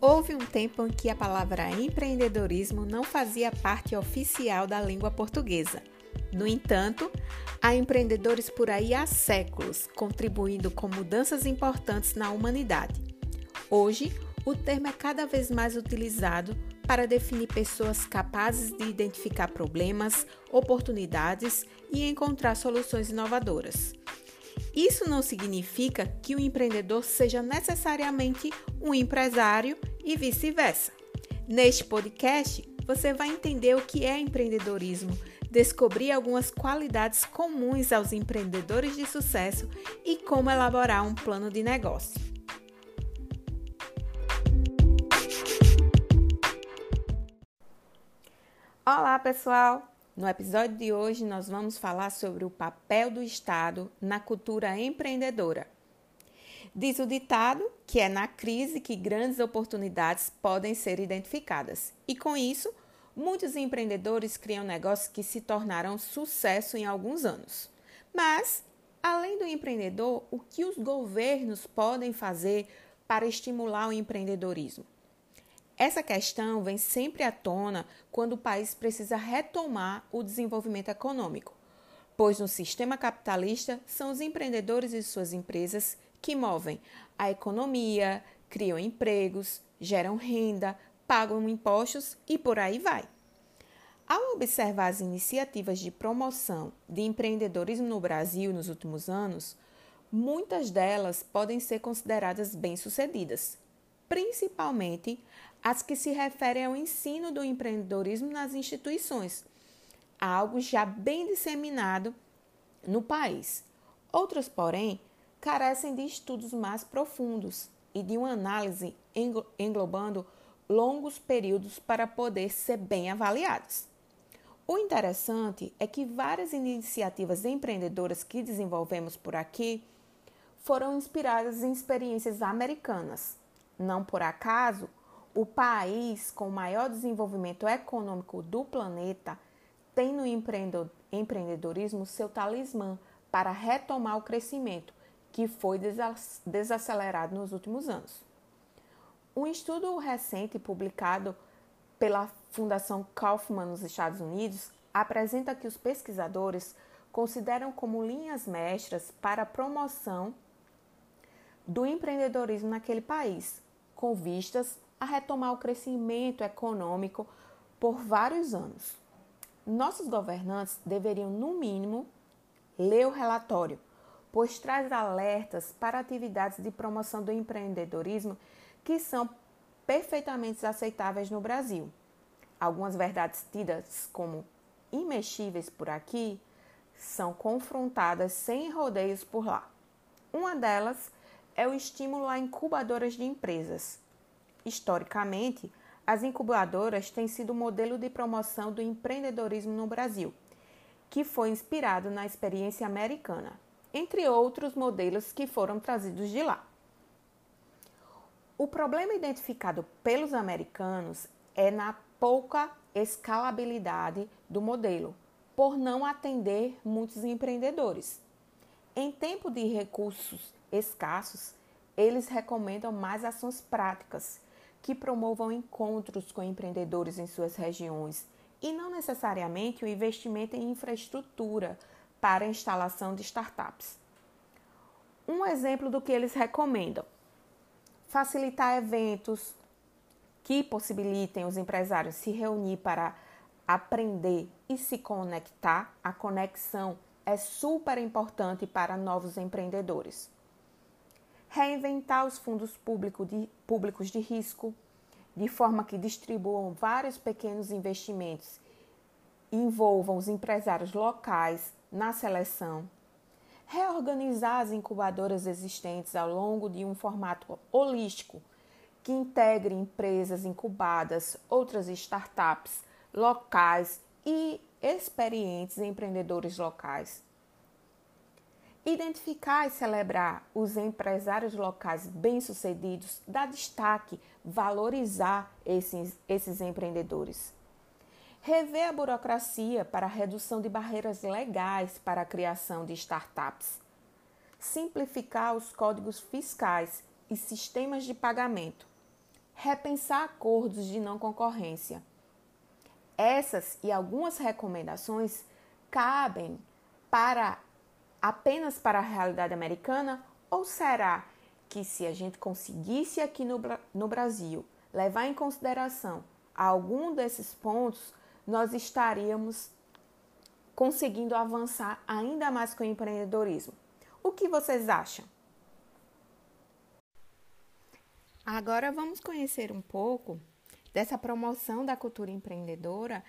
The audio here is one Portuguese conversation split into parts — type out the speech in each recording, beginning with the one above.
Houve um tempo em que a palavra empreendedorismo não fazia parte oficial da língua portuguesa. No entanto, há empreendedores por aí há séculos, contribuindo com mudanças importantes na humanidade. Hoje, o termo é cada vez mais utilizado para definir pessoas capazes de identificar problemas, oportunidades e encontrar soluções inovadoras. Isso não significa que o empreendedor seja necessariamente um empresário e vice-versa. Neste podcast, você vai entender o que é empreendedorismo, descobrir algumas qualidades comuns aos empreendedores de sucesso e como elaborar um plano de negócio. Olá, pessoal! No episódio de hoje, nós vamos falar sobre o papel do Estado na cultura empreendedora. Diz o ditado que é na crise que grandes oportunidades podem ser identificadas, e com isso, muitos empreendedores criam negócios que se tornarão sucesso em alguns anos. Mas, além do empreendedor, o que os governos podem fazer para estimular o empreendedorismo? Essa questão vem sempre à tona quando o país precisa retomar o desenvolvimento econômico, pois no sistema capitalista são os empreendedores e suas empresas que movem a economia, criam empregos, geram renda, pagam impostos e por aí vai. Ao observar as iniciativas de promoção de empreendedorismo no Brasil nos últimos anos, muitas delas podem ser consideradas bem-sucedidas, principalmente as que se referem ao ensino do empreendedorismo nas instituições, algo já bem disseminado no país. Outras, porém, carecem de estudos mais profundos e de uma análise englobando longos períodos para poder ser bem avaliados. O interessante é que várias iniciativas empreendedoras que desenvolvemos por aqui foram inspiradas em experiências americanas. Não por acaso, o país com maior desenvolvimento econômico do planeta tem no empreendedorismo seu talismã para retomar o crescimento, que foi desacelerado nos últimos anos. Um estudo recente publicado pela Fundação Kaufman nos Estados Unidos apresenta que os pesquisadores consideram como linhas mestras para a promoção do empreendedorismo naquele país, com vistas a retomar o crescimento econômico por vários anos. Nossos governantes deveriam, no mínimo, ler o relatório, pois traz alertas para atividades de promoção do empreendedorismo que são perfeitamente aceitáveis no Brasil. Algumas verdades tidas como imexíveis por aqui são confrontadas sem rodeios por lá. Uma delas é o estímulo a incubadoras de empresas, Historicamente, as incubadoras têm sido o modelo de promoção do empreendedorismo no Brasil, que foi inspirado na experiência americana, entre outros modelos que foram trazidos de lá. O problema identificado pelos americanos é na pouca escalabilidade do modelo, por não atender muitos empreendedores. Em tempo de recursos escassos, eles recomendam mais ações práticas que promovam encontros com empreendedores em suas regiões e não necessariamente o investimento em infraestrutura para a instalação de startups. Um exemplo do que eles recomendam: facilitar eventos que possibilitem os empresários se reunir para aprender e se conectar. A conexão é super importante para novos empreendedores reinventar os fundos público de, públicos de risco, de forma que distribuam vários pequenos investimentos e envolvam os empresários locais na seleção, reorganizar as incubadoras existentes ao longo de um formato holístico que integre empresas incubadas, outras startups locais e experientes empreendedores locais Identificar e celebrar os empresários locais bem-sucedidos dá destaque, valorizar esses, esses empreendedores. Rever a burocracia para a redução de barreiras legais para a criação de startups. Simplificar os códigos fiscais e sistemas de pagamento. repensar acordos de não concorrência. Essas e algumas recomendações cabem para apenas para a realidade americana ou será que se a gente conseguisse aqui no, no Brasil levar em consideração algum desses pontos, nós estaríamos conseguindo avançar ainda mais com o empreendedorismo. O que vocês acham? Agora vamos conhecer um pouco dessa promoção da cultura empreendedora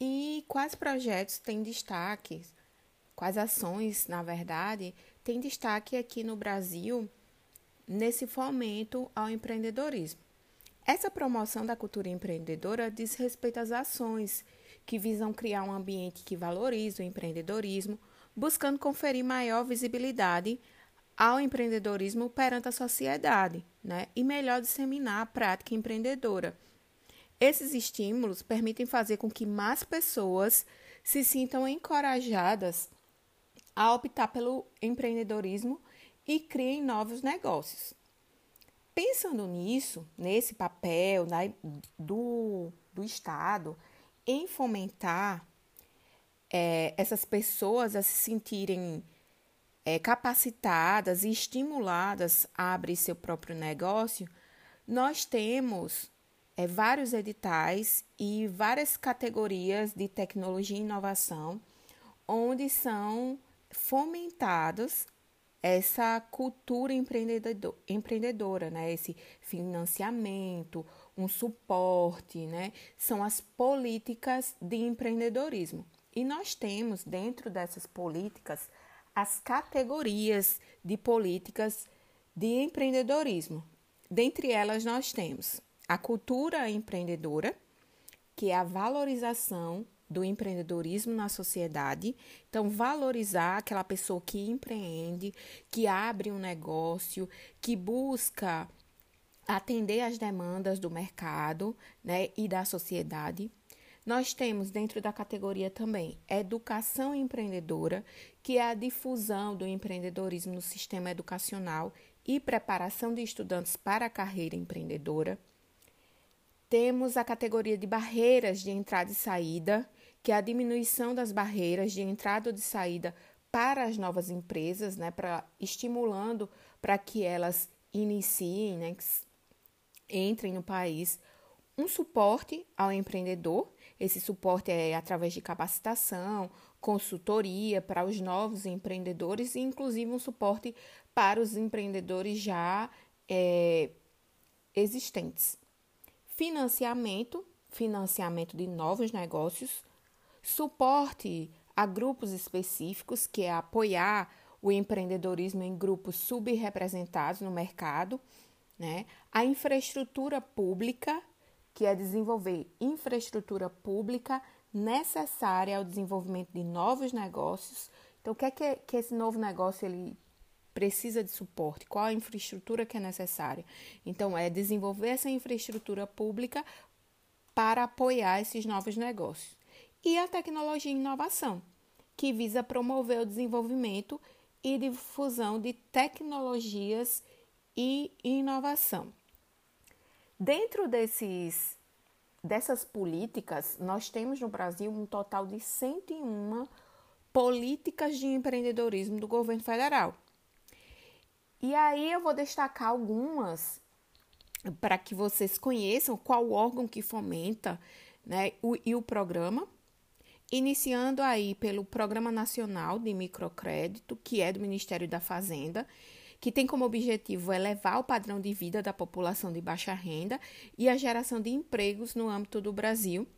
e quais projetos têm destaque, quais ações, na verdade, têm destaque aqui no Brasil nesse fomento ao empreendedorismo. Essa promoção da cultura empreendedora diz respeito às ações que visam criar um ambiente que valorize o empreendedorismo, buscando conferir maior visibilidade ao empreendedorismo perante a sociedade né? e melhor disseminar a prática empreendedora. Esses estímulos permitem fazer com que mais pessoas se sintam encorajadas a optar pelo empreendedorismo e criem novos negócios. Pensando nisso, nesse papel né, do, do Estado em fomentar é, essas pessoas a se sentirem é, capacitadas e estimuladas a abrir seu próprio negócio, nós temos é, vários editais e várias categorias de tecnologia e inovação, onde são fomentados essa cultura empreendedor, empreendedora, né? Esse financiamento, um suporte, né? São as políticas de empreendedorismo. E nós temos dentro dessas políticas as categorias de políticas de empreendedorismo. Dentre elas nós temos a cultura empreendedora, que é a valorização do empreendedorismo na sociedade. Então, valorizar aquela pessoa que empreende, que abre um negócio, que busca atender às demandas do mercado né, e da sociedade. Nós temos dentro da categoria também educação empreendedora, que é a difusão do empreendedorismo no sistema educacional e preparação de estudantes para a carreira empreendedora. Temos a categoria de barreiras de entrada e saída, que a diminuição das barreiras de entrada ou de saída para as novas empresas, né, para estimulando para que elas iniciem, né, entrem no país, um suporte ao empreendedor. Esse suporte é através de capacitação, consultoria para os novos empreendedores e, inclusive, um suporte para os empreendedores já é, existentes. Financiamento, financiamento de novos negócios, suporte a grupos específicos, que é apoiar o empreendedorismo em grupos subrepresentados no mercado, né? A infraestrutura pública, que é desenvolver infraestrutura pública necessária ao desenvolvimento de novos negócios. Então, o que é que, que esse novo negócio ele precisa de suporte? Qual a infraestrutura que é necessária? Então, é desenvolver essa infraestrutura pública para apoiar esses novos negócios e a tecnologia e inovação, que visa promover o desenvolvimento e difusão de tecnologias e inovação. Dentro desses, dessas políticas, nós temos no Brasil um total de 101 políticas de empreendedorismo do governo federal. E aí eu vou destacar algumas para que vocês conheçam qual órgão que fomenta né, o, e o programa iniciando aí pelo Programa Nacional de Microcrédito, que é do Ministério da Fazenda, que tem como objetivo elevar o padrão de vida da população de baixa renda e a geração de empregos no âmbito do Brasil,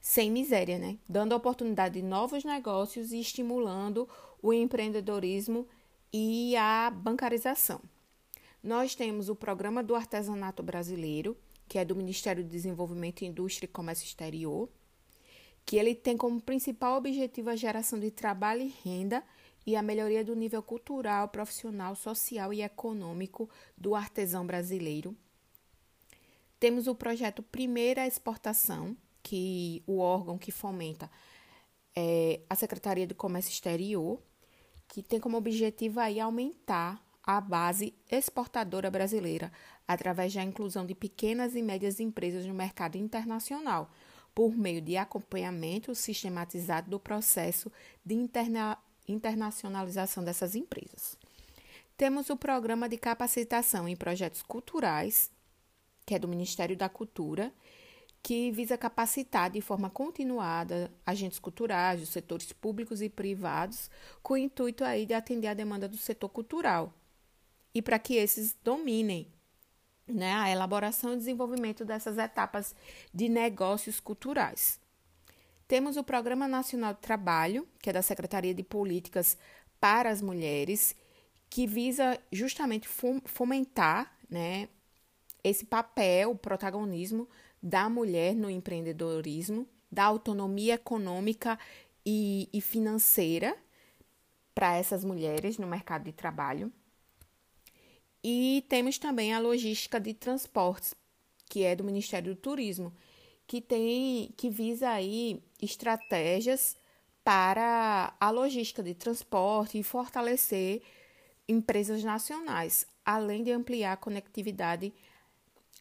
sem miséria, né? Dando oportunidade de novos negócios e estimulando o empreendedorismo e a bancarização. Nós temos o Programa do Artesanato Brasileiro, que é do Ministério do Desenvolvimento, Indústria e Comércio Exterior, que ele tem como principal objetivo a geração de trabalho e renda e a melhoria do nível cultural, profissional, social e econômico do artesão brasileiro. Temos o projeto Primeira Exportação, que o órgão que fomenta é a Secretaria do Comércio Exterior, que tem como objetivo aí aumentar a base exportadora brasileira através da inclusão de pequenas e médias empresas no mercado internacional, por meio de acompanhamento sistematizado do processo de interna internacionalização dessas empresas. Temos o programa de capacitação em projetos culturais, que é do Ministério da Cultura, que visa capacitar de forma continuada agentes culturais dos setores públicos e privados, com o intuito aí de atender a demanda do setor cultural e para que esses dominem né, a elaboração e desenvolvimento dessas etapas de negócios culturais. Temos o Programa Nacional de Trabalho, que é da Secretaria de Políticas para as Mulheres, que visa justamente fomentar né, esse papel, o protagonismo da mulher no empreendedorismo, da autonomia econômica e, e financeira para essas mulheres no mercado de trabalho. E temos também a logística de transportes, que é do Ministério do Turismo, que tem que visa aí estratégias para a logística de transporte e fortalecer empresas nacionais, além de ampliar a conectividade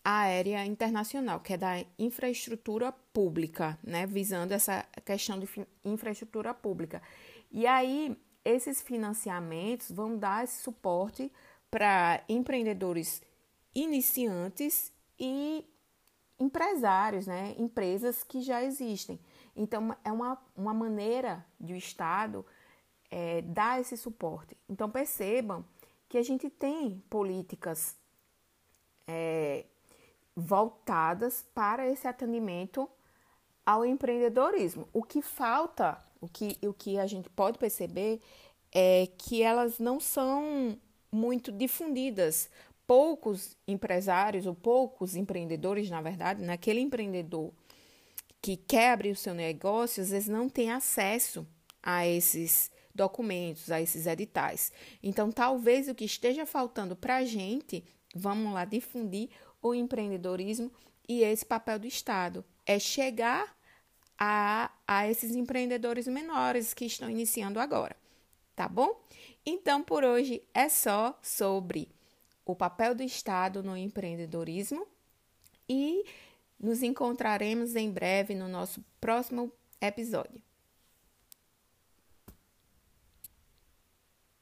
aérea internacional, que é da infraestrutura pública, né, visando essa questão de infraestrutura pública. E aí, esses financiamentos vão dar esse suporte para empreendedores iniciantes e empresários, né, empresas que já existem. Então, é uma, uma maneira de o Estado é, dar esse suporte. Então, percebam que a gente tem políticas é, voltadas para esse atendimento ao empreendedorismo. O que falta, o que, o que a gente pode perceber é que elas não são muito difundidas. Poucos empresários ou poucos empreendedores, na verdade, naquele empreendedor que quer abrir o seu negócio, às vezes não tem acesso a esses documentos, a esses editais. Então, talvez o que esteja faltando para a gente, vamos lá, difundir o empreendedorismo e esse papel do Estado. É chegar a, a esses empreendedores menores que estão iniciando agora, tá bom? Então, por hoje é só sobre o papel do Estado no empreendedorismo e nos encontraremos em breve no nosso próximo episódio.